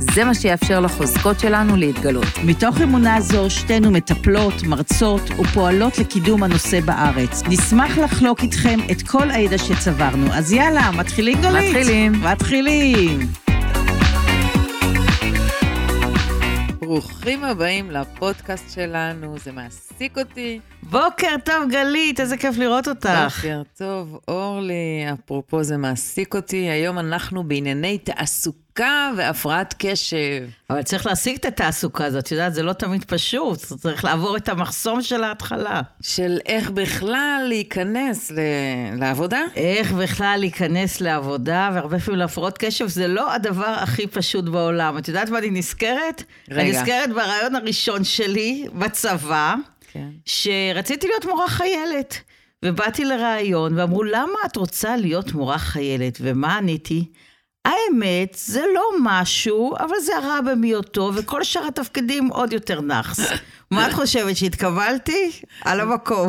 זה מה שיאפשר לחוזקות שלנו להתגלות. מתוך אמונה זו, שתינו מטפלות, מרצות ופועלות לקידום הנושא בארץ. נשמח לחלוק איתכם את כל הידע שצברנו. אז יאללה, מתחילים גלית? מתחילים. מתחילים. ברוכים הבאים לפודקאסט שלנו, זה מעסיק אותי. בוקר טוב, גלית, איזה כיף לראות אותך. בוקר טוב, אורלי. אפרופו זה מעסיק אותי, היום אנחנו בענייני תעסוקה והפרעת קשב. אבל צריך להשיג את התעסוקה הזאת, את יודעת, זה לא תמיד פשוט, צריך לעבור את המחסום של ההתחלה. של איך בכלל להיכנס ל... לעבודה? איך בכלל להיכנס לעבודה, והרבה פעמים להפרעות קשב, זה לא הדבר הכי פשוט בעולם. את יודעת מה אני נזכרת? רגע. אני נזכרת ברעיון הראשון שלי בצבא, כן. שרציתי להיות מורה חיילת. ובאתי לראיון, ואמרו, למה את רוצה להיות מורה חיילת? ומה עניתי? האמת, זה לא משהו, אבל זה הרע במיעוטו, וכל שאר התפקידים עוד יותר נאחס. מה את חושבת, שהתקבלתי? על המקום.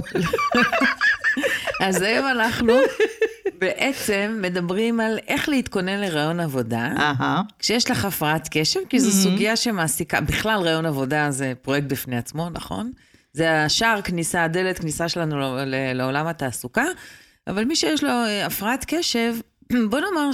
אז היום אנחנו בעצם מדברים על איך להתכונן לרעיון עבודה. כשיש לך הפרעת קשב, כי זו סוגיה שמעסיקה, בכלל רעיון עבודה זה פרויקט בפני עצמו, נכון? זה השער כניסה, הדלת כניסה שלנו לעולם התעסוקה, אבל מי שיש לו אה, הפרעת קשב, בוא נאמר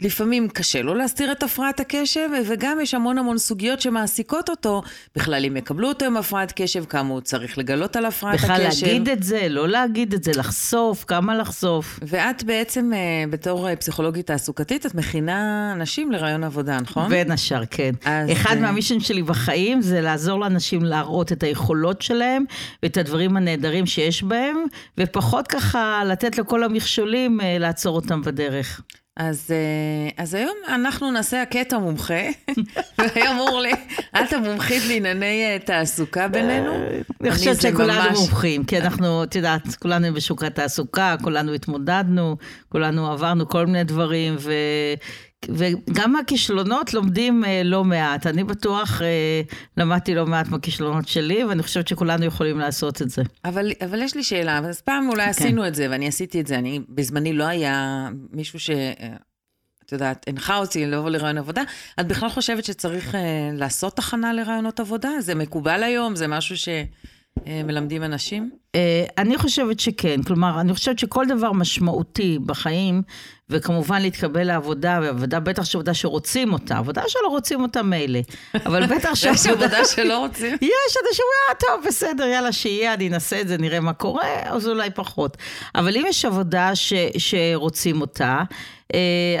שלפעמים קשה לו להסתיר את הפרעת הקשב, וגם יש המון המון סוגיות שמעסיקות אותו, בכלל אם יקבלו אותו עם הפרעת קשב, כמה הוא צריך לגלות על הפרעת בכלל הקשב. להגיד את זה, לא להגיד את זה, לחשוף, כמה לחשוף. ואת בעצם, אה, בתור אה, פסיכולוגית תעסוקתית, את מכינה אנשים לרעיון עבודה, נכון? בין השאר, כן. אז, אחד אה, מהמישן שלי בחיים זה לעזור לאנשים להראות את היכולות שלהם ואת הדברים הנהדרים שיש בהם, ופחות ככה לתת לכל המכשולים לעצור אותם בדרך. אז, אה, אז היום אנחנו נעשה הקטע מומחה, והיום אורלי, את המומחית לענייני אה, תעסוקה בינינו. אני חושבת שכולנו ממש- מומחים, כי אנחנו, את יודעת, כולנו בשוק התעסוקה, כולנו התמודדנו, כולנו עברנו כל מיני דברים, ו... וגם מהכישלונות לומדים אה, לא מעט. אני בטוח אה, למדתי לא מעט מהכישלונות שלי, ואני חושבת שכולנו יכולים לעשות את זה. אבל, אבל יש לי שאלה, אז פעם אולי כן. עשינו את זה, ואני עשיתי את זה, אני, בזמני לא היה מישהו ש... אה, את יודעת, הנחה אותי לבוא לרעיון עבודה. את בכלל חושבת שצריך אה, לעשות הכנה לרעיונות עבודה? זה מקובל היום? זה משהו שמלמדים אנשים? אה, אני חושבת שכן, כלומר, אני חושבת שכל דבר משמעותי בחיים, וכמובן להתקבל לעבודה, ועבודה, בטח שעבודה שרוצים אותה, עבודה שלא רוצים אותה מילא, אבל בטח יש שעבודה... עבודה שלא רוצים? יש אנשים אה, טוב, בסדר, יאללה, שיהיה, אני אנסה את זה, נראה מה קורה, אז אולי פחות. אבל אם יש עבודה ש, שרוצים אותה, אה,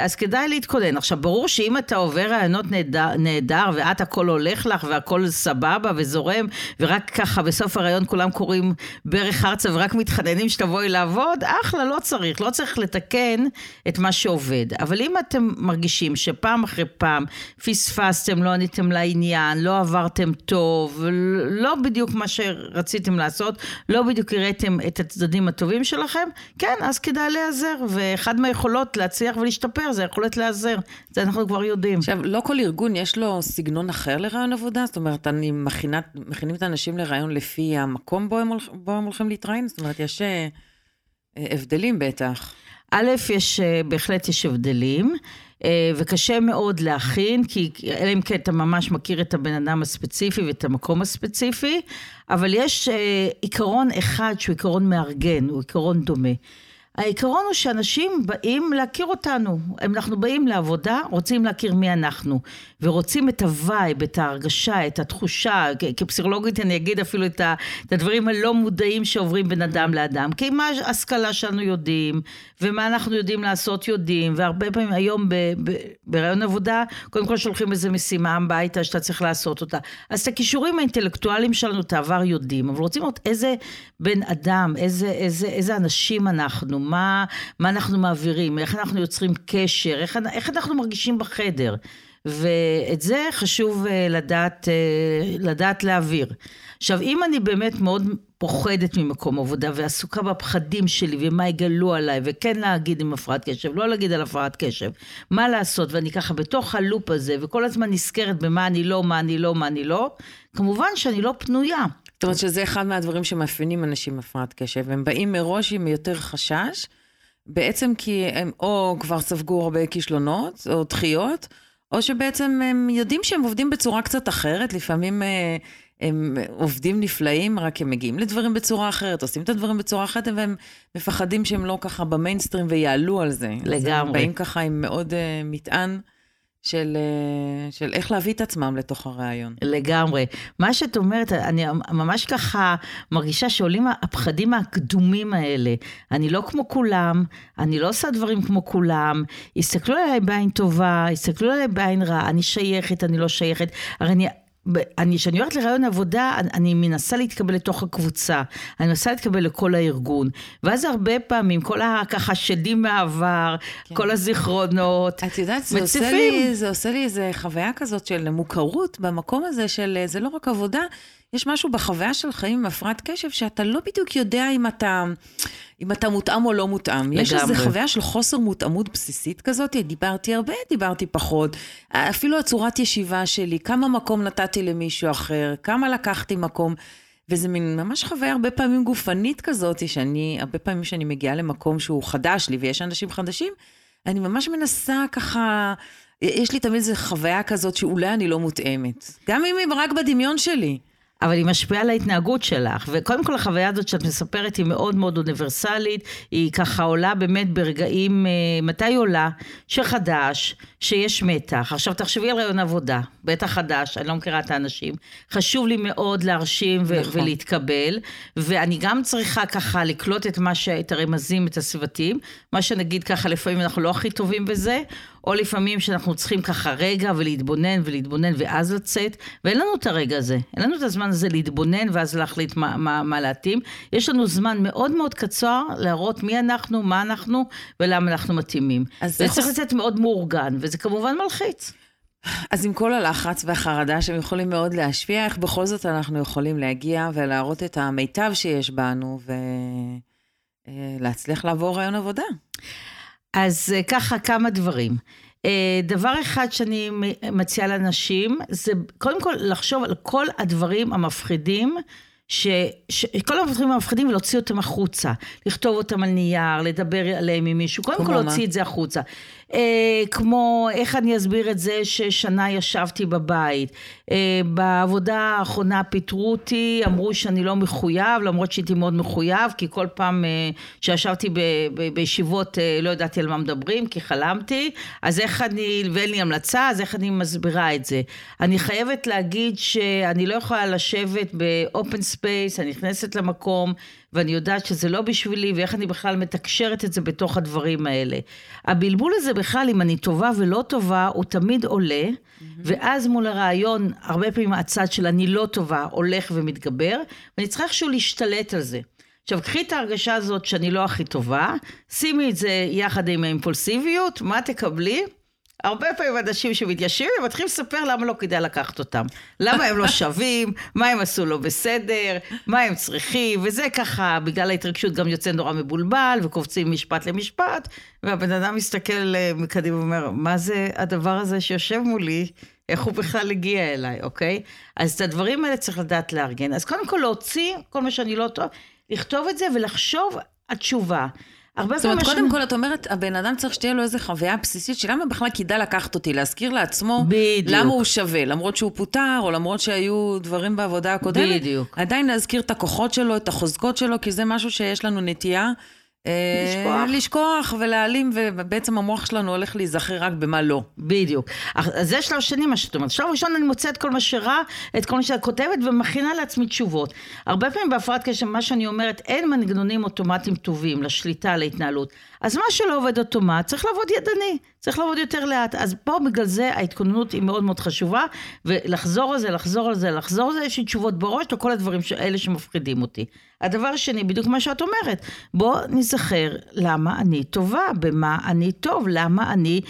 אז כדאי להתכונן. עכשיו, ברור שאם אתה עובר רעיונות נהדר, נהדר, ואת הכל הולך לך, והכל סבבה וזורם, ורק ככה בסוף הרעיון כולם קוראים ברך ארצה ורק מתחננים שתבואי לעבוד, אחלה, לא צריך. לא צריך לתקן את מה שעובד. אבל אם אתם מרגישים שפעם אחרי פעם פספסתם, לא עניתם לעניין, לא עברתם טוב, לא בדיוק מה שרציתם לעשות, לא בדיוק הראיתם את הצדדים הטובים שלכם, כן, אז כדאי להיעזר. ואחד מהיכולות להצליח ולהשתפר זה היכולת להיעזר. זה אנחנו כבר יודעים. עכשיו, לא כל ארגון יש לו סגנון אחר לרעיון עבודה? זאת אומרת, אני מכינה, מכינים את האנשים לרעיון לפי המקום בו הם, בו הם הולכים להתראיין? זאת אומרת, יש אה, אה, הבדלים בטח. א', יש, אה, בהחלט יש הבדלים, וקשה מאוד להכין, כי אלא אם כן אתה ממש מכיר את הבן אדם הספציפי ואת המקום הספציפי, אבל יש עיקרון אחד שהוא עיקרון מארגן, הוא עיקרון דומה. העיקרון הוא שאנשים באים להכיר אותנו. אנחנו באים לעבודה, רוצים להכיר מי אנחנו, ורוצים את ה vibe, את ההרגשה, את התחושה. כפסיכולוגית אני אגיד אפילו את, הדברים הלא מודעים שעוברים בין אדם לאדם. כי מה ההשכלה שלנו יודעים, ומה אנחנו יודעים לעשות יודעים, והרבה פעמים היום ב, ב, בראיון עבודה, קודם כל שולחים איזה משימה הביתה שאתה צריך לעשות אותה. אז את הכישורים האינטלקטואליים שלנו, את העבר יודעים, אבל רוצים לראות איזה בן אדם, איזה, איזה, איזה אנשים אנחנו, מה, מה אנחנו מעבירים, איך אנחנו יוצרים קשר, איך, איך אנחנו מרגישים בחדר. ואת זה חשוב אה, לדעת, אה, לדעת להעביר. עכשיו, אם אני באמת מאוד פוחדת ממקום עבודה ועסוקה בפחדים שלי ומה יגלו עליי, וכן להגיד עם הפרעת קשב, לא להגיד על הפרעת קשב, מה לעשות, ואני ככה בתוך הלופ הזה, וכל הזמן נזכרת במה אני לא, מה אני לא, מה אני לא, כמובן שאני לא פנויה. זאת אומרת שזה אחד מהדברים שמאפיינים אנשים עם הפרעת קשב. הם באים מראש עם יותר חשש, בעצם כי הם או כבר ספגו הרבה כישלונות או דחיות, או שבעצם הם יודעים שהם עובדים בצורה קצת אחרת, לפעמים אה, הם עובדים נפלאים, רק הם מגיעים לדברים בצורה אחרת, עושים את הדברים בצורה אחרת, והם מפחדים שהם לא ככה במיינסטרים ויעלו על זה. לגמרי. אז הם באים ככה עם מאוד uh, מטען. של, uh, של איך להביא את עצמם לתוך הרעיון. לגמרי. מה שאת אומרת, אני ממש ככה מרגישה שעולים הפחדים הקדומים האלה. אני לא כמו כולם, אני לא עושה דברים כמו כולם, הסתכלו עליי בעין טובה, הסתכלו עליי בעין רעה, אני שייכת, אני לא שייכת. הרי אני אני, כשאני הולכת לרעיון עבודה, אני, אני מנסה להתקבל לתוך הקבוצה, אני מנסה להתקבל לכל הארגון, ואז הרבה פעמים, כל הככה שדים מהעבר, כן. כל הזיכרונות, את יודעת, זה עושה, לי, זה עושה לי איזה חוויה כזאת של מוכרות במקום הזה של, זה לא רק עבודה, יש משהו בחוויה של חיים עם הפרעת קשב, שאתה לא בדיוק יודע אם אתה, אם אתה מותאם או לא מותאם. לגמרי. יש איזו חוויה של חוסר מותאמות בסיסית כזאת, דיברתי הרבה, דיברתי פחות. אפילו הצורת ישיבה שלי, כמה מקום נתתי למישהו אחר, כמה לקחתי מקום. וזה מין ממש חוויה הרבה פעמים גופנית כזאת, שאני, הרבה פעמים שאני מגיעה למקום שהוא חדש לי ויש אנשים חדשים, אני ממש מנסה ככה, יש לי תמיד איזו חוויה כזאת שאולי אני לא מותאמת. גם אם היא רק בדמיון שלי. אבל היא משפיעה על ההתנהגות שלך. וקודם כל החוויה הזאת שאת מספרת היא מאוד מאוד אוניברסלית, היא ככה עולה באמת ברגעים, אה, מתי היא עולה? שחדש, שיש מתח. עכשיו תחשבי על רעיון עבודה, בטח חדש, אני לא מכירה את האנשים. חשוב לי מאוד להרשים ו- נכון. ולהתקבל, ואני גם צריכה ככה לקלוט את מה, ש... את הרמזים, את הסביבתיים, מה שנגיד ככה לפעמים אנחנו לא הכי טובים בזה, או לפעמים שאנחנו צריכים ככה רגע ולהתבונן ולהתבונן ואז לצאת, ואין לנו את הרגע הזה, אין לנו את הזמן הזה להתבונן ואז להחליט מה, מה, מה להתאים. יש לנו זמן מאוד מאוד קצר להראות מי אנחנו, מה אנחנו ולמה אנחנו מתאימים. זה צריך לצאת מאוד מאורגן, וזה כמובן מלחיץ. אז עם כל הלחץ והחרדה שהם יכולים מאוד להשפיע, איך בכל זאת אנחנו יכולים להגיע ולהראות את המיטב שיש בנו ולהצליח לעבור רעיון עבודה? אז אה, ככה כמה דברים. אה, דבר אחד שאני מציעה לאנשים, זה קודם כל לחשוב על כל הדברים המפחידים. ש, שכל הדברים המפחידים ולהוציא אותם החוצה, לכתוב אותם על נייר, לדבר עליהם עם מישהו, קודם כל להוציא את זה החוצה. אה, כמו, איך אני אסביר את זה ששנה ישבתי בבית. אה, בעבודה האחרונה פיטרו אותי, אמרו שאני לא מחויב, למרות שהייתי מאוד מחויב, כי כל פעם אה, שישבתי ב, ב, בישיבות אה, לא ידעתי על מה מדברים, כי חלמתי, אז איך אני, ואין לי המלצה, אז איך אני מסבירה את זה. אני חייבת להגיד שאני לא יכולה לשבת ב open space, אני נכנסת למקום, ואני יודעת שזה לא בשבילי, ואיך אני בכלל מתקשרת את זה בתוך הדברים האלה. הבלבול הזה בכלל, אם אני טובה ולא טובה, הוא תמיד עולה, mm-hmm. ואז מול הרעיון, הרבה פעמים הצד של אני לא טובה הולך ומתגבר, ואני צריכה איכשהו להשתלט על זה. עכשיו, קחי את ההרגשה הזאת שאני לא הכי טובה, שימי את זה יחד עם האימפולסיביות, מה תקבלי? הרבה פעמים אנשים שמתיישבים, הם מתחילים לספר למה לא כדאי לקחת אותם. למה הם לא שווים, מה הם עשו לא בסדר, מה הם צריכים, וזה ככה, בגלל ההתרגשות גם יוצא נורא מבולבל, וקופצים משפט למשפט, והבן אדם מסתכל אה, מקדימה ואומר, מה זה הדבר הזה שיושב מולי? איך הוא בכלל הגיע אליי, אוקיי? אז את הדברים האלה צריך לדעת לארגן. אז קודם כל להוציא כל מה שאני לא טוב, לכתוב את זה ולחשוב התשובה. הרבה. זאת אומרת, קודם כל, את אומרת, הבן אדם צריך שתהיה לו איזו חוויה בסיסית, שלמה בכלל כדאי לקחת אותי, להזכיר לעצמו, בדיוק. למה הוא שווה, למרות שהוא פוטר, או למרות שהיו דברים בעבודה הקודמת. בדיוק. עדיין להזכיר את הכוחות שלו, את החוזקות שלו, כי זה משהו שיש לנו נטייה. לשכוח. לשכוח ולהעלים, ובעצם המוח שלנו הולך להיזכר רק במה לא. בדיוק. אז זה שלב שני מה שאת אומרת. שלב ראשון אני מוצאת כל מה שרע, את כל מה שאת כותבת, ומכינה לעצמי תשובות. הרבה פעמים בהפרעת קשב, מה שאני אומרת, אין מנגנונים אוטומטיים טובים לשליטה, להתנהלות. אז מה שלא עובד אוטומט, צריך לעבוד ידני, צריך לעבוד יותר לאט. אז פה בגלל זה ההתכוננות היא מאוד מאוד חשובה, ולחזור על זה, לחזור על זה, לחזור על זה, יש לי תשובות בראש לכל הדברים האלה שמפחידים אותי. הדבר השני, בדיוק מה שאת אומרת, בוא נזכר למה אני טובה, במה אני טוב, למה אני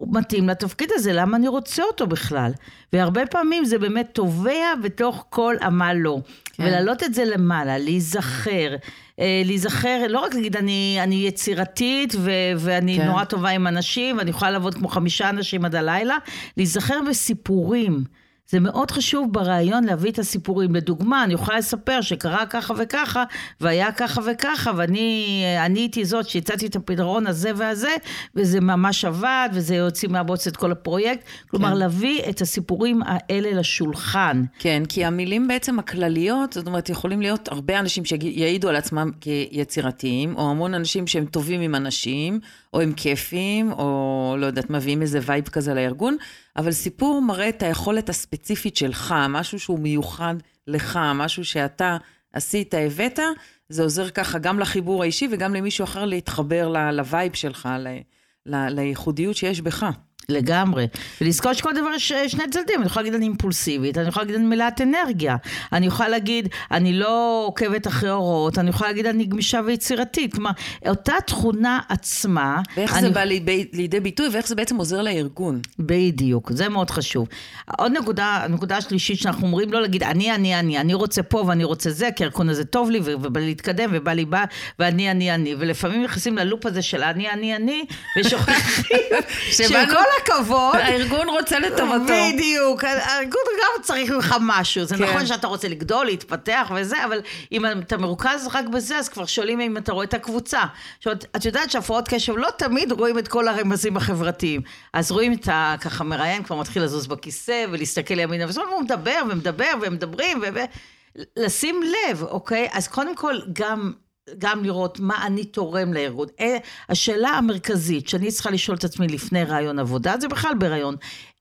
מתאים לתפקיד הזה, למה אני רוצה אותו בכלל? והרבה פעמים זה באמת טובע בתוך כל עמל לא. כן. ולהעלות את זה למעלה, להיזכר, להיזכר, לא רק להגיד אני, אני יצירתית ו- ואני כן. נורא טובה עם אנשים, ואני יכולה לעבוד כמו חמישה אנשים עד הלילה, להיזכר בסיפורים. זה מאוד חשוב בריאיון להביא את הסיפורים. לדוגמה, אני יכולה לספר שקרה ככה וככה, והיה ככה וככה, ואני הייתי זאת שהצעתי את הפתרון הזה והזה, וזה ממש עבד, וזה הוציא מהבוץ את כל הפרויקט. כלומר, כן. להביא את הסיפורים האלה לשולחן. כן, כי המילים בעצם הכלליות, זאת אומרת, יכולים להיות הרבה אנשים שיעידו על עצמם כיצירתיים, או המון אנשים שהם טובים עם אנשים, או הם כיפים, או לא יודעת, מביאים איזה vibe כזה לארגון, אבל סיפור מראה את היכולת הספציפית שלך, משהו שהוא מיוחד לך, משהו שאתה עשית, הבאת, זה עוזר ככה גם לחיבור האישי וגם למישהו אחר להתחבר לווייב שלך, לייחודיות שיש בך. לגמרי. ולזכור שכל דבר יש שני צדדים. אני יכולה להגיד אני אימפולסיבית, אני יכולה להגיד אני מלאת אנרגיה. אני יכולה להגיד אני לא עוקבת אחרי אורות, אני יכולה להגיד אני גמישה ויצירתית. כלומר, אותה תכונה עצמה... ואיך אני... זה בא לידי, לידי ביטוי ואיך זה בעצם עוזר לארגון. בדיוק, זה מאוד חשוב. עוד נקודה, הנקודה השלישית שאנחנו אומרים לא להגיד אני, אני, אני, אני רוצה פה ואני רוצה זה, כי הארגון הזה טוב לי ובא לי להתקדם ובא לי בא ואני, אני, אני. ולפעמים נכנסים ללופ הזה של אני, אני, אני, ושוכחים שכל הכבוד. הארגון רוצה לטובתו. בדיוק, הארגון גם צריך ממך משהו. זה כן. נכון שאתה רוצה לגדול, להתפתח וזה, אבל אם אתה מרוכז רק בזה, אז כבר שואלים אם אתה רואה את הקבוצה. עכשיו, את יודעת שהפרעות קשב לא תמיד רואים את כל הרמזים החברתיים. אז רואים את ה... ככה מראיין כבר מתחיל לזוז בכיסא ולהסתכל ימינה ושמאלה, והוא מדבר ומדבר ומדברים, ו... לשים לב, אוקיי? אז קודם כל, גם גם לראות מה אני תורם לארגון. אה, השאלה המרכזית שאני צריכה לשאול את עצמי לפני רעיון עבודה, זה בכלל ברעיון,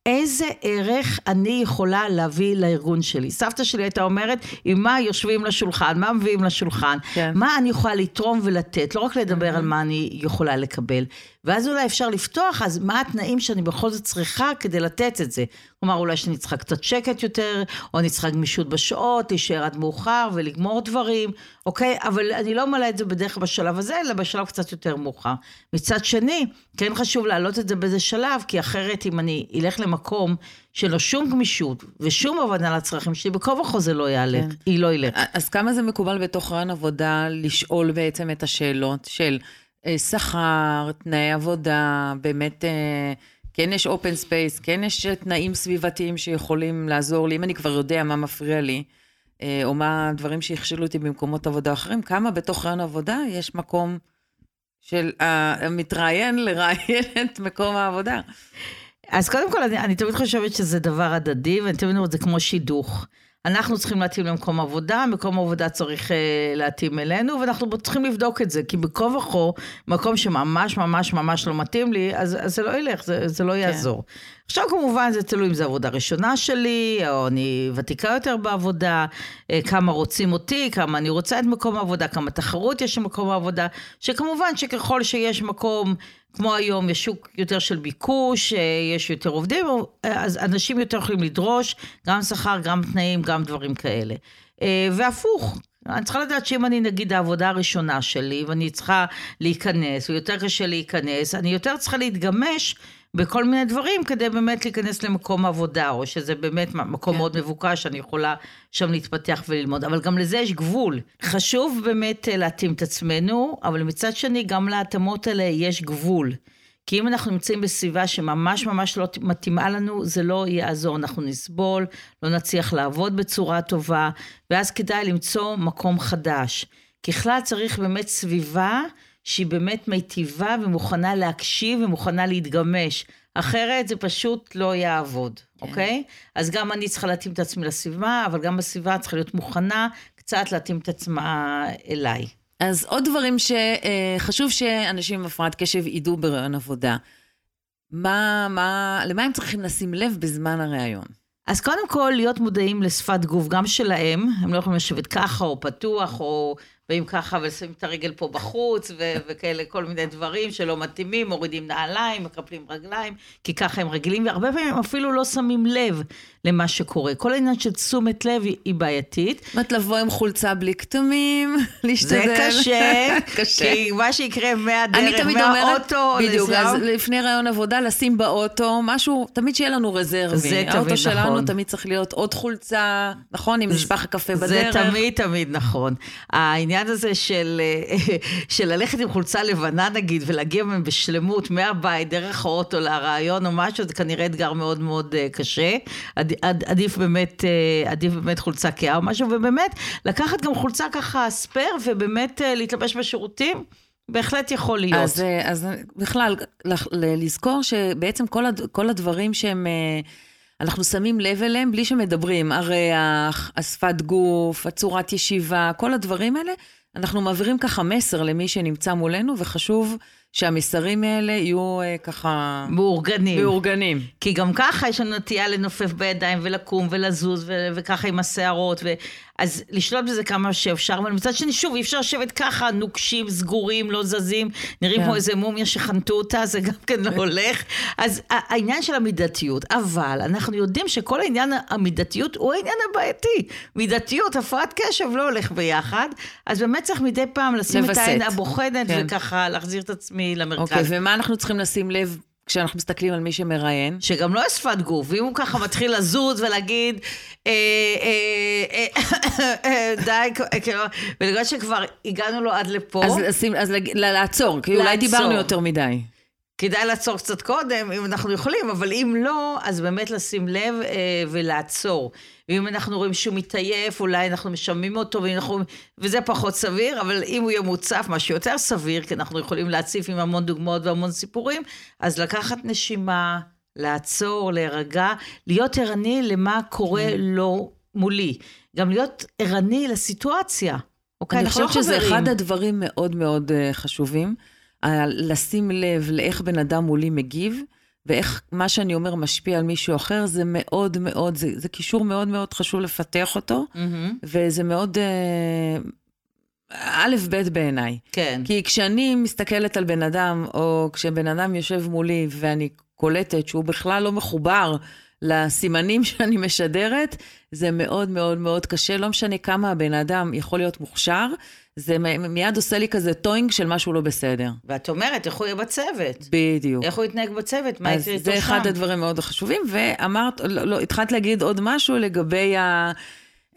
איזה ערך אני יכולה להביא לארגון שלי. סבתא שלי הייתה אומרת, עם מה יושבים לשולחן, מה מביאים לשולחן, כן. מה אני יכולה לתרום ולתת, לא רק לדבר mm-hmm. על מה אני יכולה לקבל. ואז אולי אפשר לפתוח, אז מה התנאים שאני בכל זאת צריכה כדי לתת את זה? כלומר, אולי שאני צריכה קצת שקט יותר, או אני צריכה גמישות בשעות, להישאר עד מאוחר ולגמור דברים, אוקיי? אבל אני לא מלאה את זה בדרך כלל בשלב הזה, אלא בשלב קצת יותר מאוחר. מצד שני, כן חשוב להעלות את זה באיזה שלב, כי אחרת אם אני אלך למקום שלא שום גמישות ושום הבנה לצרכים שלי, בכל וכה זה לא יעלה, כן. היא לא ילך. אז כמה זה מקובל בתוך רעיון עבודה לשאול בעצם את השאלות של... אה, שכר, תנאי עבודה, באמת, אה, כן יש open space, כן יש תנאים סביבתיים שיכולים לעזור לי, אם אני כבר יודע מה מפריע לי, אה, או מה הדברים שהכשילו אותי במקומות עבודה אחרים, כמה בתוך ריאיון עבודה יש מקום של המתראיין לראיין את מקום העבודה. אז קודם כל, אני, אני תמיד חושבת שזה דבר הדדי, ואני תמיד אומרת, זה כמו שידוך. אנחנו צריכים להתאים למקום עבודה, מקום עבודה צריך אה, להתאים אלינו, ואנחנו צריכים לבדוק את זה, כי בכה וכה, מקום שממש ממש ממש לא מתאים לי, אז, אז זה לא ילך, זה, זה לא כן. יעזור. עכשיו כמובן זה תלוי אם זו עבודה ראשונה שלי, או אני ותיקה יותר בעבודה, uh, כמה רוצים אותי, כמה אני רוצה את מקום העבודה, כמה תחרות יש במקום העבודה, שכמובן שככל שיש מקום כמו היום, יש שוק יותר של ביקוש, אה, יש יותר עובדים, אז אנשים יותר יכולים לדרוש גם שכר, גם תנאים, גם דברים כאלה. אה, והפוך, אני צריכה לדעת שאם אני נגיד העבודה הראשונה שלי ואני צריכה להיכנס, ויותר קשה להיכנס, אני יותר צריכה להתגמש בכל מיני דברים כדי באמת להיכנס למקום עבודה, או שזה באמת מקום כן. מאוד מבוקש, אני יכולה שם להתפתח וללמוד, אבל גם לזה יש גבול. חשוב באמת אה, להתאים את עצמנו, אבל מצד שני, גם להתאמות האלה יש גבול. כי אם אנחנו נמצאים בסביבה שממש ממש לא מתאימה לנו, זה לא יעזור, אנחנו נסבול, לא נצליח לעבוד בצורה טובה, ואז כדאי למצוא מקום חדש. ככלל צריך באמת סביבה שהיא באמת מיטיבה ומוכנה להקשיב ומוכנה להתגמש. אחרת זה פשוט לא יעבוד, כן. אוקיי? אז גם אני צריכה להתאים את עצמי לסביבה, אבל גם הסביבה צריכה להיות מוכנה קצת להתאים את עצמה אליי. אז עוד דברים שחשוב שאנשים עם הפרעת קשב ידעו בראיון עבודה. מה, מה, למה הם צריכים לשים לב בזמן הראיון? אז קודם כל, להיות מודעים לשפת גוף, גם שלהם, הם לא יכולים לשבת ככה, או פתוח, או באים ככה ושמים את הרגל פה בחוץ, ו- וכאלה כל מיני דברים שלא מתאימים, מורידים נעליים, מקפלים רגליים, כי ככה הם רגילים, והרבה פעמים אפילו לא שמים לב למה שקורה. כל העניין של תשומת לב היא, היא בעייתית. זאת אומרת, לבוא עם חולצה בלי כתמים, להשתדל. זה קשה, קשה. כי מה שיקרה מהדרך, אני תמיד אומרת, מהאוטו, בדיוק, לשם, אז לפני רעיון עבודה, לשים באוטו משהו, תמיד שיהיה לנו רזרבי. זה תמיד האוטו שלנו נכון. תמיד צריך להיות עוד חולצה, נכון? עם נשפך הקפה זה בדרך. תמיד תמיד נכון. העניין הזה של, של ללכת עם חולצה לבנה נגיד, ולהגיע בשלמות מהבית, דרך האוטו לרעיון או משהו, זה כנראה אתגר מאוד מאוד אה, קשה. עד, עד, עדיף באמת, אה, עדיף באמת חולצה כהה או משהו, ובאמת, לקחת גם חולצה ככה ספייר, ובאמת אה, להתלבש בשירותים. בהחלט יכול להיות. אז, אה, אז בכלל, לזכור שבעצם כל, הד, כל הדברים שהם, אה, אנחנו שמים לב אליהם בלי שמדברים, הריח, השפת גוף, הצורת ישיבה, כל הדברים האלה, אנחנו מעבירים ככה מסר למי שנמצא מולנו, וחשוב שהמסרים האלה יהיו אה, ככה מאורגנים. מאורגנים. כי גם ככה יש לנו נטייה לנופף בידיים ולקום ולזוז ו- וככה עם השערות. אז לשלוט בזה כמה שאפשר, אבל מצד שני, שוב, אי אפשר לשבת ככה, נוקשים, סגורים, לא זזים, נראים כן. כמו איזה מומיה שחנתו אותה, זה גם כן לא הולך. אז העניין של המידתיות, אבל אנחנו יודעים שכל העניין המידתיות הוא העניין הבעייתי. מידתיות, הפרעת קשב לא הולך ביחד, אז באמת צריך מדי פעם לשים את לווסת. העין הבוחנת כן. וככה להחזיר את עצמי למרכז. אוקיי, ומה אנחנו צריכים לשים לב כשאנחנו מסתכלים על מי שמראיין? שגם לא יש שפת גוף, ואם הוא ככה מתחיל לזוז ולהגיד, אה, אה, אה, די, כאילו, ולגלל שכבר הגענו לו עד לפה, אז, לעצור, כי אולי. דיברנו יותר מדי. כדאי לעצור קצת קודם, אם אנחנו יכולים, אבל אם לא, אז באמת לשים לב אה, ולעצור. ואם אנחנו רואים שהוא מתעייף, אולי אנחנו משמים אותו, ואנחנו, וזה פחות סביר, אבל אם הוא יהיה מוצף, מה שיותר סביר, כי אנחנו יכולים להציף עם המון דוגמאות והמון סיפורים, אז לקחת נשימה, לעצור, להירגע, להיות ערני למה קורה לו מולי. גם להיות ערני לסיטואציה. אוקיי, אני לא חושבת שזה חברים. אחד הדברים מאוד מאוד אה, חשובים, לשים לב לאיך בן אדם מולי מגיב, ואיך מה שאני אומר משפיע על מישהו אחר, זה מאוד מאוד, זה, זה קישור מאוד מאוד חשוב לפתח אותו, מהמם, וזה מאוד אה, א', ב' בעיניי. כן. כי כשאני מסתכלת על בן אדם, או כשבן אדם יושב מולי ואני קולטת שהוא בכלל לא מחובר לסימנים שאני משדרת, זה מאוד מאוד מאוד קשה. לא משנה כמה הבן אדם יכול להיות מוכשר, זה מיד עושה לי כזה טוינג של משהו לא בסדר. זאת אומרת, איך הוא יהיה בצוות? בדיוק. איך הוא יתנהג בצוות? מה אז יקרה איתו זה אחד שם? הדברים מאוד חשובים, ואמרת, לא, לא, התחלת להגיד עוד משהו לגבי ה,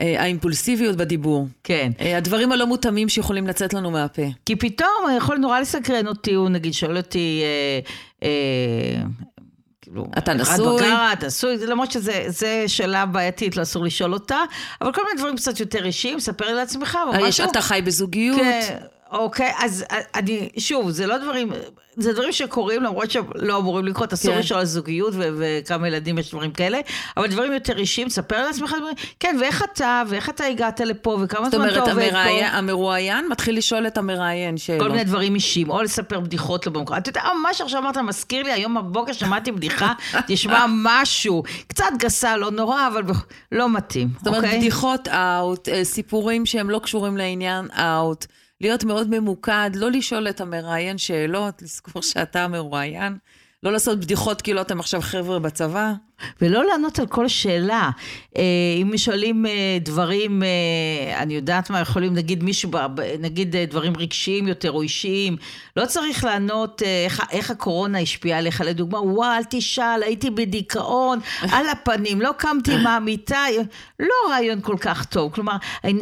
אה, האימפולסיביות בדיבור. כן. אה, הדברים הלא מותאמים שיכולים לצאת לנו מהפה. כי פתאום יכול נורא לסקרן אותי, הוא נגיד שואל אותי, אה, אה, כאילו, אתה נשוי? בגרה, אתה נשוי, למרות שזה שאלה בעייתית, לא אסור לשאול אותה, אבל כל מיני דברים קצת יותר אישיים, ספר לעצמך, או אה, משהו. אתה חי בזוגיות. כן, אוקיי, אז אני, שוב, זה לא דברים, זה דברים שקורים למרות שלא אמורים לקרות, אסור כן. לשאול על זוגיות ו- וכמה ילדים יש דברים כאלה, אבל דברים יותר אישיים, ספר לעצמך דברים, כן, ואיך אתה, ואיך אתה הגעת לפה, וכמה זאת זמן אתה אומרת, עובד המראיין, פה. המרואיין מתחיל לשאול את המראיין שאלות. כל מיני דברים אישיים, או לספר בדיחות לא במקום. אתה יודע, ממש עכשיו אמרת, מזכיר לי, היום בבוקר שמעתי בדיחה, תשמע משהו, קצת גסה, לא נורא, אבל לא מתאים, זאת אומרת, אוקיי? בדיחות אאוט, אה, סיפורים שהם לא קשורים לעניין אאוט, להיות מאוד ממוקד, לא לשאול את המראיין שאלות, לזכור שאתה המרואיין, לא לעשות בדיחות כאילו אתם עכשיו חבר'ה בצבא. ולא לענות על כל שאלה. אה, אם שואלים אה, דברים, אה, אני יודעת מה, יכולים נגיד מישהו, נגיד דברים רגשיים יותר או אישיים, לא צריך לענות איך, איך הקורונה השפיעה עליך, לדוגמה, וואו, אל תשאל, הייתי בדיכאון, על הפנים, לא קמתי מהמיטה, לא רעיון כל כך טוב. כלומר,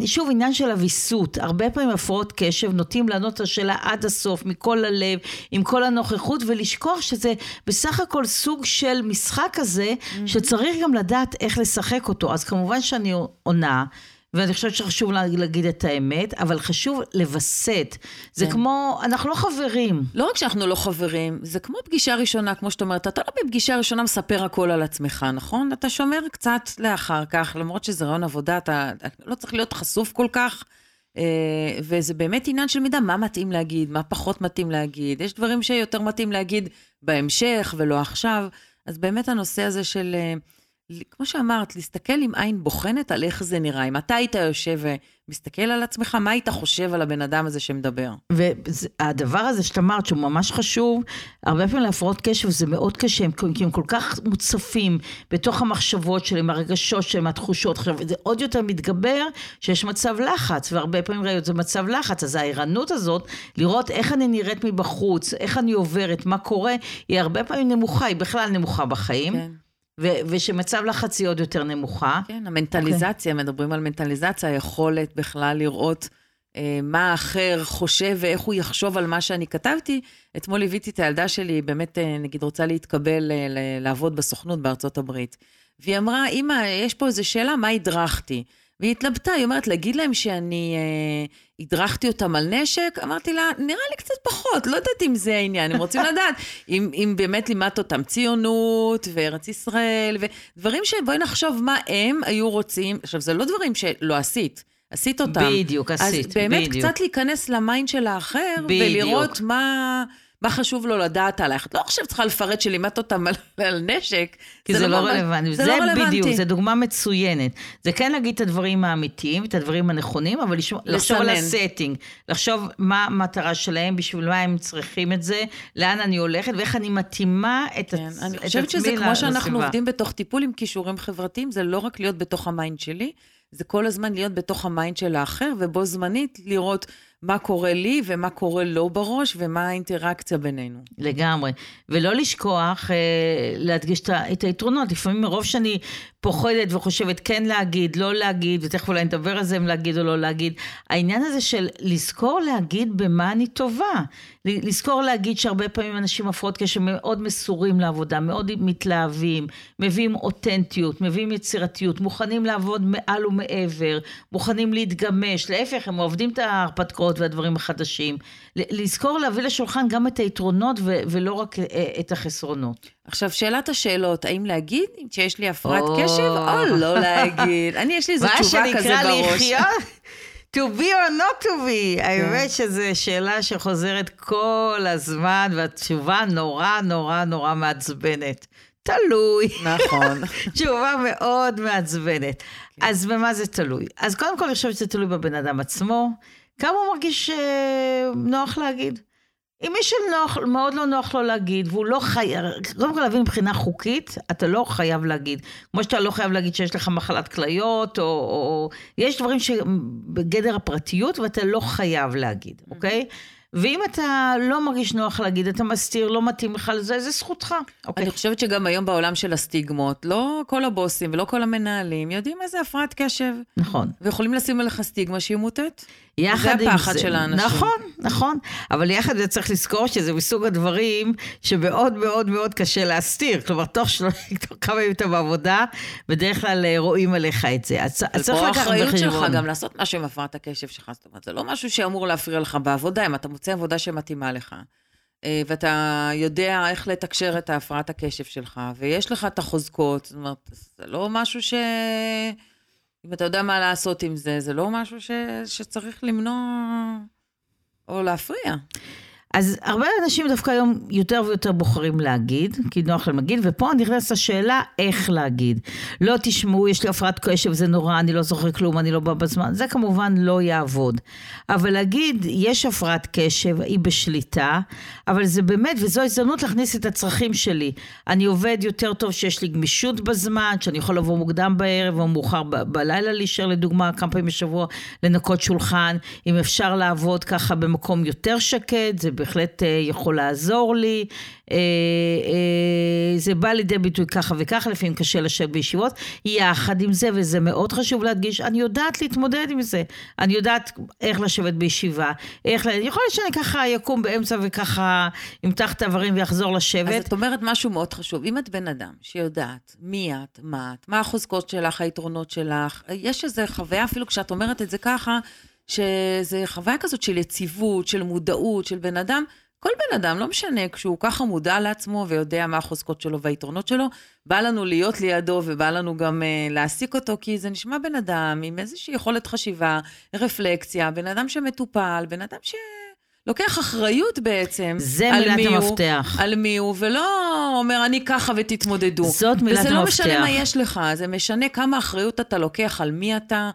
שוב, עניין של אביסות, הרבה פעמים הפרעות קשב נוטים לענות את השאלה עד הסוף, מכל הלב, עם כל הנוכחות, ולשכוח שזה בסך הכל סוג של משחק כזה, שצריך גם לדעת איך לשחק אותו. אז כמובן שאני עונה. ואני חושבת שחשוב לה- להגיד את האמת, אבל חשוב לווסת. זה כן. כמו, אנחנו לא חברים. לא רק שאנחנו לא חברים, זה כמו פגישה ראשונה, כמו שאת אומרת, אתה לא בפגישה ראשונה מספר הכל על עצמך, נכון? אתה שומר קצת לאחר כך, למרות שזה רעיון עבודה, אתה אתה לא צריך להיות חשוף כל כך. אה, וזה באמת עניין של מידה, מה מתאים להגיד, מה פחות מתאים להגיד. יש דברים שיותר מתאים להגיד בהמשך ולא עכשיו. אז באמת הנושא הזה של, אה, כמו שאמרת, להסתכל עם עין בוחנת על איך זה נראה. אם אתה היית יושב מסתכל על עצמך, מה היית חושב על הבן אדם הזה שמדבר? והדבר הזה שאת אמרת, שהוא ממש חשוב, הרבה פעמים להפרעות קשב זה מאוד קשה, כי הם כל כך מוצפים בתוך המחשבות שלהם, הרגשות שלהם, התחושות. עכשיו, זה עוד יותר מתגבר שיש מצב לחץ, והרבה פעמים ראיות זה מצב לחץ, אז הערנות הזאת, לראות איך אני נראית מבחוץ, איך אני עוברת, מה קורה, היא הרבה פעמים נמוכה, היא בכלל נמוכה בחיים. כן. ו- ושמצב לחץ היא עוד יותר נמוכה. כן, המנטליזציה, okay. אוקיי. מדברים על מנטליזציה, היכולת בכלל לראות אה, מה האחר חושב ואיך הוא יחשוב על מה שאני כתבתי. אתמול ליוויתי את הילדה שלי, באמת, אה, נגיד, רוצה להתקבל אה, לעבוד בסוכנות בארצות הברית. והיא אמרה, אמא, יש פה איזו שאלה, מה הדרכתי? והיא התלבטה, היא אומרת, להגיד להם שאני אה, הדרכתי אותם על נשק? אמרתי לה, נראה לי קצת פחות, לא יודעת אם זה העניין, הם רוצים לדעת אם, אם באמת לימדת אותם ציונות וארץ ישראל, ודברים שבואי נחשוב מה הם היו רוצים. עכשיו, זה לא דברים שלא עשית. עשית אותם. בדיוק, עשית, אז באמת בדיוק. קצת להיכנס ל mind של האחר, בדיוק. ולראות מה... מה חשוב לו לדעת עלייך? את לא עכשיו צריכה לפרט שלימדת אותם על, על נשק. כי זה, זה לא, לא רלוונטי. זה, זה לא רלוונטי. בדיוק, זו דוגמה מצוינת. זה כן להגיד את הדברים האמיתיים, את הדברים הנכונים, אבל לשמור, לחשוב על ה setting. לחשוב מה המטרה שלהם, בשביל מה הם צריכים את זה, לאן אני הולכת, ואיך אני מתאימה את, כן, עצמי אני חושבת שזה כמו שאנחנו עובדים בתוך טיפול עם כישורים חברתיים, זה לא רק להיות בתוך ה mind שלי, זה כל הזמן להיות בתוך ה mind של האחר, ובו זמנית לראות מה קורה לי ומה קורה לו בראש ומה האינטראקציה בינינו. לגמרי. ולא לשכוח אה, להדגיש את היתרונות. לפעמים מרוב שאני פוחדת וחושבת כן להגיד, לא להגיד, ותכף אולי נדבר על זה אם להגיד או לא להגיד. העניין הזה של לזכור להגיד במה אני טובה. לזכור להגיד שהרבה פעמים אנשים הפרעות קשב מאוד מסורים לעבודה, מאוד מתלהבים, מביאים אותנטיות, מביאים יצירתיות, מוכנים לעבוד מעל ומעבר, מוכנים להתגמש, להפך, הם עובדים את ההרפתקאות והדברים החדשים. לזכור להביא לשולחן גם את היתרונות ו- ולא רק אה, את החסרונות. עכשיו, שאלת השאלות, האם להגיד שיש לי הפרעת קשב או לא להגיד? אני, יש לי איזו תשובה כזה בראש. מה שנקרא לחיות? to be or not to be, כן. האמת שזו שאלה שחוזרת כל הזמן, והתשובה נורא נורא נורא מעצבנת. תלוי. נכון. תשובה מאוד מעצבנת. כן. אז במה זה תלוי? אז קודם כל אני חושבת שזה תלוי בבן אדם עצמו, כמה הוא מרגיש אה, נוח להגיד. אם מישהו נוח, מאוד לא נוח לו להגיד, והוא לא חייב, קודם כל להבין מבחינה חוקית, אתה לא חייב להגיד. כמו שאתה לא חייב להגיד שיש לך מחלת כליות, או, או... יש דברים שבגדר הפרטיות ואתה לא חייב להגיד, אוקיי? ואם אתה לא מרגיש נוח להגיד, אתה מסתיר, לא מתאים לך לזה, זה זכותך. אוקיי. אני חושבת שגם היום בעולם של הסטיגמות, לא כל הבוסים ולא כל המנהלים יודעים איזה הפרעת קשב. נכון. ויכולים לשים עליך סטיגמה שהיא מוטט. יחד עם זה. זה הפחד של האנשים. נכון, נכון. אבל יחד זה צריך לזכור שזה מסוג הדברים שמאוד מאוד מאוד קשה להסתיר. כלומר, תוך, של... תוך כמה ימים אתה בעבודה, בדרך כלל אה, רואים עליך את זה. אז צריך לקחת בחשבון. האחריות שלך גם לעשות משהו עם הפרעת הקשב שלך. זאת אומרת, זה לא משהו שאמור להפריע לך בעבודה, אם אתה מוצא עבודה שמתאימה לך. אה, ואתה יודע איך לתקשר את הפרעת הקשב שלך, ויש לך את החוזקות, זאת אומרת, זה לא משהו ש... אם אתה יודע מה לעשות עם זה, זה לא משהו ש, שצריך למנוע או להפריע. אז הרבה אנשים דווקא היום יותר ויותר בוחרים להגיד, כי נוח להם להגיד, ופה נכנסת השאלה איך להגיד. לא תשמעו, יש לי הפרעת קשב, זה נורא, אני לא זוכר כלום, אני לא בא בזמן, זה כמובן לא יעבוד. אבל להגיד, יש הפרעת קשב, היא בשליטה, אבל זה באמת, וזו הזדמנות להכניס את הצרכים שלי. אני עובד יותר טוב שיש לי גמישות בזמן, שאני יכול לבוא מוקדם בערב או מאוחר ב- בלילה להישאר לדוגמה כמה פעמים בשבוע, לנקות שולחן, אם אפשר לעבוד ככה במקום יותר שקט, זה בהחלט אה, יכול לעזור לי. אה, אה, זה בא לידי ביטוי ככה וככה, לפעמים קשה לשבת בישיבות. יחד עם זה, וזה מאוד חשוב להדגיש, אני יודעת להתמודד עם זה. אני יודעת איך לשבת בישיבה, איך... יכול להיות שאני ככה יקום באמצע וככה אמתח את האיברים ויחזור לשבת. אז את אומרת משהו מאוד חשוב. אם את בן אדם שיודעת מי את, מה את, מה החוזקות שלך, היתרונות שלך, יש איזו חוויה, אפילו כשאת אומרת את זה ככה, שזה חוויה כזאת של יציבות, של מודעות, של בן אדם, כל בן אדם, לא משנה, כשהוא ככה מודע לעצמו ויודע מה החוזקות שלו והיתרונות שלו, בא לנו להיות לידו ובא לנו גם uh, להעסיק אותו, כי זה נשמע בן אדם עם איזושהי יכולת חשיבה, רפלקציה, בן אדם שמטופל, בן אדם ש... לוקח אחריות בעצם. זה מילת המפתח. על מי הוא, ולא אומר, אני ככה ותתמודדו. זאת מילת המפתח. וזה לא משנה מה יש לך, זה משנה כמה אחריות אתה לוקח על מי אתה,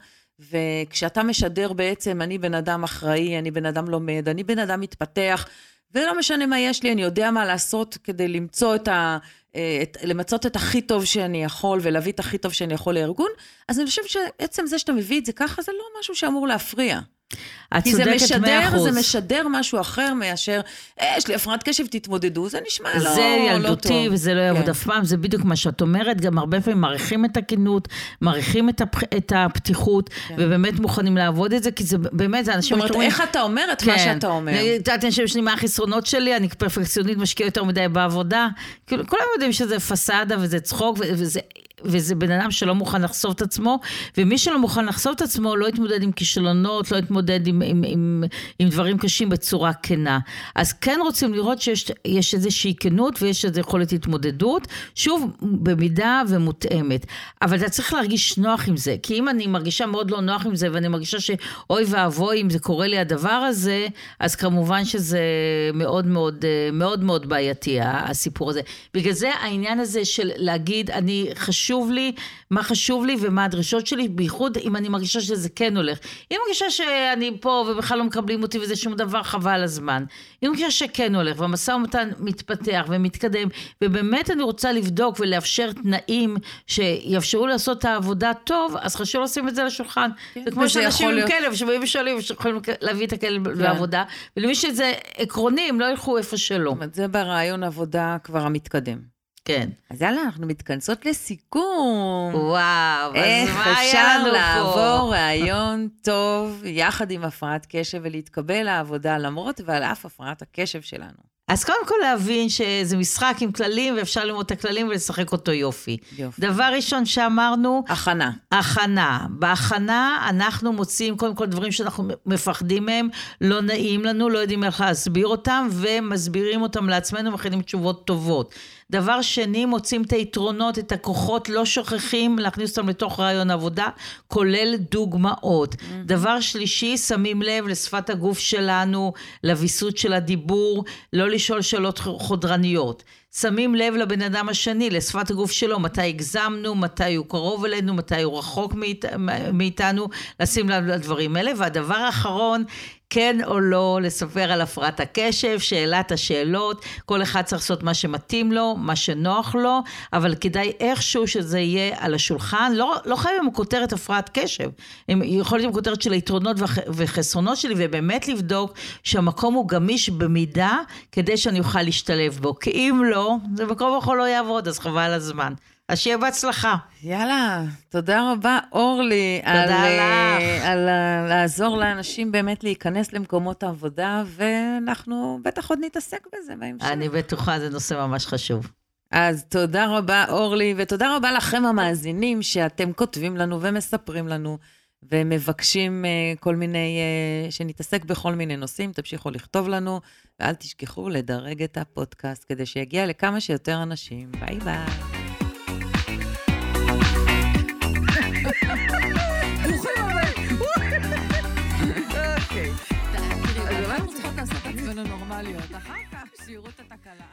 וכשאתה משדר בעצם, אני בן אדם אחראי, אני בן אדם לומד, אני בן אדם מתפתח, ולא משנה מה יש לי, אני יודע מה לעשות כדי למצוא את ה... אה, את, למצות את הכי טוב שאני יכול ולהביא את הכי טוב שאני יכול לארגון, אז אני חושבת שעצם זה שאתה מביא את זה ככה, זה לא משהו שאמור להפריע. את צודקת מאה אחוז. כי זה משדר משהו אחר מאשר, אה, יש לי הפרעת קשב, תתמודדו, זה נשמע לא, לא טוב. זה ילדותי וזה לא יעבוד כן. אף פעם, זה בדיוק מה שאת אומרת, גם הרבה פעמים מעריכים את הכנות, מעריכים את, הפ... את הפתיחות, כן. ובאמת מוכנים לעבוד את זה, כי זה באמת, זה אנשים זאת אומרת, איך אתה אומר את כן. מה שאתה אומר. את יודעת, אני חושבת מה החסרונות שלי, אני פרפקציונית משקיעה יותר מדי בעבודה. כאילו, כולם יודעים שזה פסאדה וזה צחוק, וזה וזה בן אדם שלא מוכן לחשוף את עצמו, ומי שלא מוכן לחשוף את עצמו לא יתמודד עם כישלונות, לא יתמודד עם, עם, עם, עם דברים קשים בצורה כנה. אז כן רוצים לראות שיש איזושהי כנות ויש איזו יכולת התמודדות, שוב, במידה ומותאמת. אבל אתה צריך להרגיש נוח עם זה, כי אם אני מרגישה מאוד לא נוח עם זה, ואני מרגישה שאוי ואבוי אם זה קורה לי הדבר הזה, אז כמובן שזה מאוד מאוד מאוד מאוד בעייתי, הסיפור הזה. בגלל זה העניין הזה של להגיד, אני חשוב... חשוב לי, מה חשוב לי ומה הדרישות שלי, בייחוד אם אני מרגישה שזה כן הולך. אם אני מרגישה שאני פה ובכלל לא מקבלים אותי וזה שום דבר, חבל הזמן. אם אני מרגישה שכן הולך והמשא ומתן מתפתח ומתקדם, ובאמת אני רוצה לבדוק ולאפשר תנאים שיאפשרו לעשות את העבודה טוב, אז חשוב לשים את זה לשולחן. כן, וכמו שאנשים עם כלב שבאים ושואלים, יכולים להביא את הכלב כן. לעבודה, ולמי שזה עקרוני, הם לא ילכו איפה שלא. זה ברעיון עבודה כבר המתקדם. כן. אז יאללה, אנחנו מתכנסות לסיכום. וואו, אז מה היה לנו פה? איך אפשר לעבור רעיון טוב יחד עם הפרעת קשב ולהתקבל לעבודה למרות ועל אף הפרעת הקשב שלנו? אז קודם כל להבין שזה משחק עם כללים ואפשר ללמוד את הכללים ולשחק אותו יופי. יופי. דבר ראשון שאמרנו... הכנה. הכנה. בהכנה אנחנו מוצאים קודם כל דברים שאנחנו מפחדים מהם, לא נעים לנו, לא יודעים איך להסביר אותם, ומסבירים אותם לעצמנו, מכינים תשובות טובות. דבר שני, מוצאים את היתרונות, את הכוחות, לא שוכחים להכניס אותם לתוך רעיון עבודה, כולל דוגמאות. Mm-hmm. דבר שלישי, שמים לב לשפת הגוף שלנו, לוויסות של הדיבור, לא לשאול שאלות חודרניות. שמים לב לבן אדם השני, לשפת הגוף שלו, מתי הגזמנו, מתי הוא קרוב אלינו, מתי הוא רחוק מאית, מאיתנו, לשים לב לדברים האלה. והדבר האחרון, כן או לא לספר על הפרעת הקשב, שאלת השאלות, כל אחד צריך לעשות מה שמתאים לו, מה שנוח לו, אבל כדאי איכשהו שזה יהיה על השולחן, לא, לא חייבים עם כותרת הפרעת קשב, הם יכול להיות עם כותרת של היתרונות וחסרונות שלי, ובאמת לבדוק שהמקום הוא גמיש במידה, כדי שאני אוכל להשתלב בו, כי אם לא, זה מקום יכול לא יעבוד, אז חבל הזמן. אז שיהיה בהצלחה. יאללה, תודה רבה, אורלי. תודה על, לך. על, על לעזור לאנשים באמת להיכנס למקומות העבודה, ואנחנו בטח עוד נתעסק בזה בהמשך. אני בטוחה, זה נושא ממש חשוב. אז תודה רבה, אורלי, ותודה רבה לכם המאזינים שאתם כותבים לנו ומספרים לנו. ומבקשים uh, כל מיני, uh, שנתעסק בכל מיני נושאים, תמשיכו לכתוב לנו, ואל תשכחו לדרג את הפודקאסט כדי שיגיע לכמה שיותר אנשים. ביי ביי. נורמליות. אחר כך שיראו את התקלה.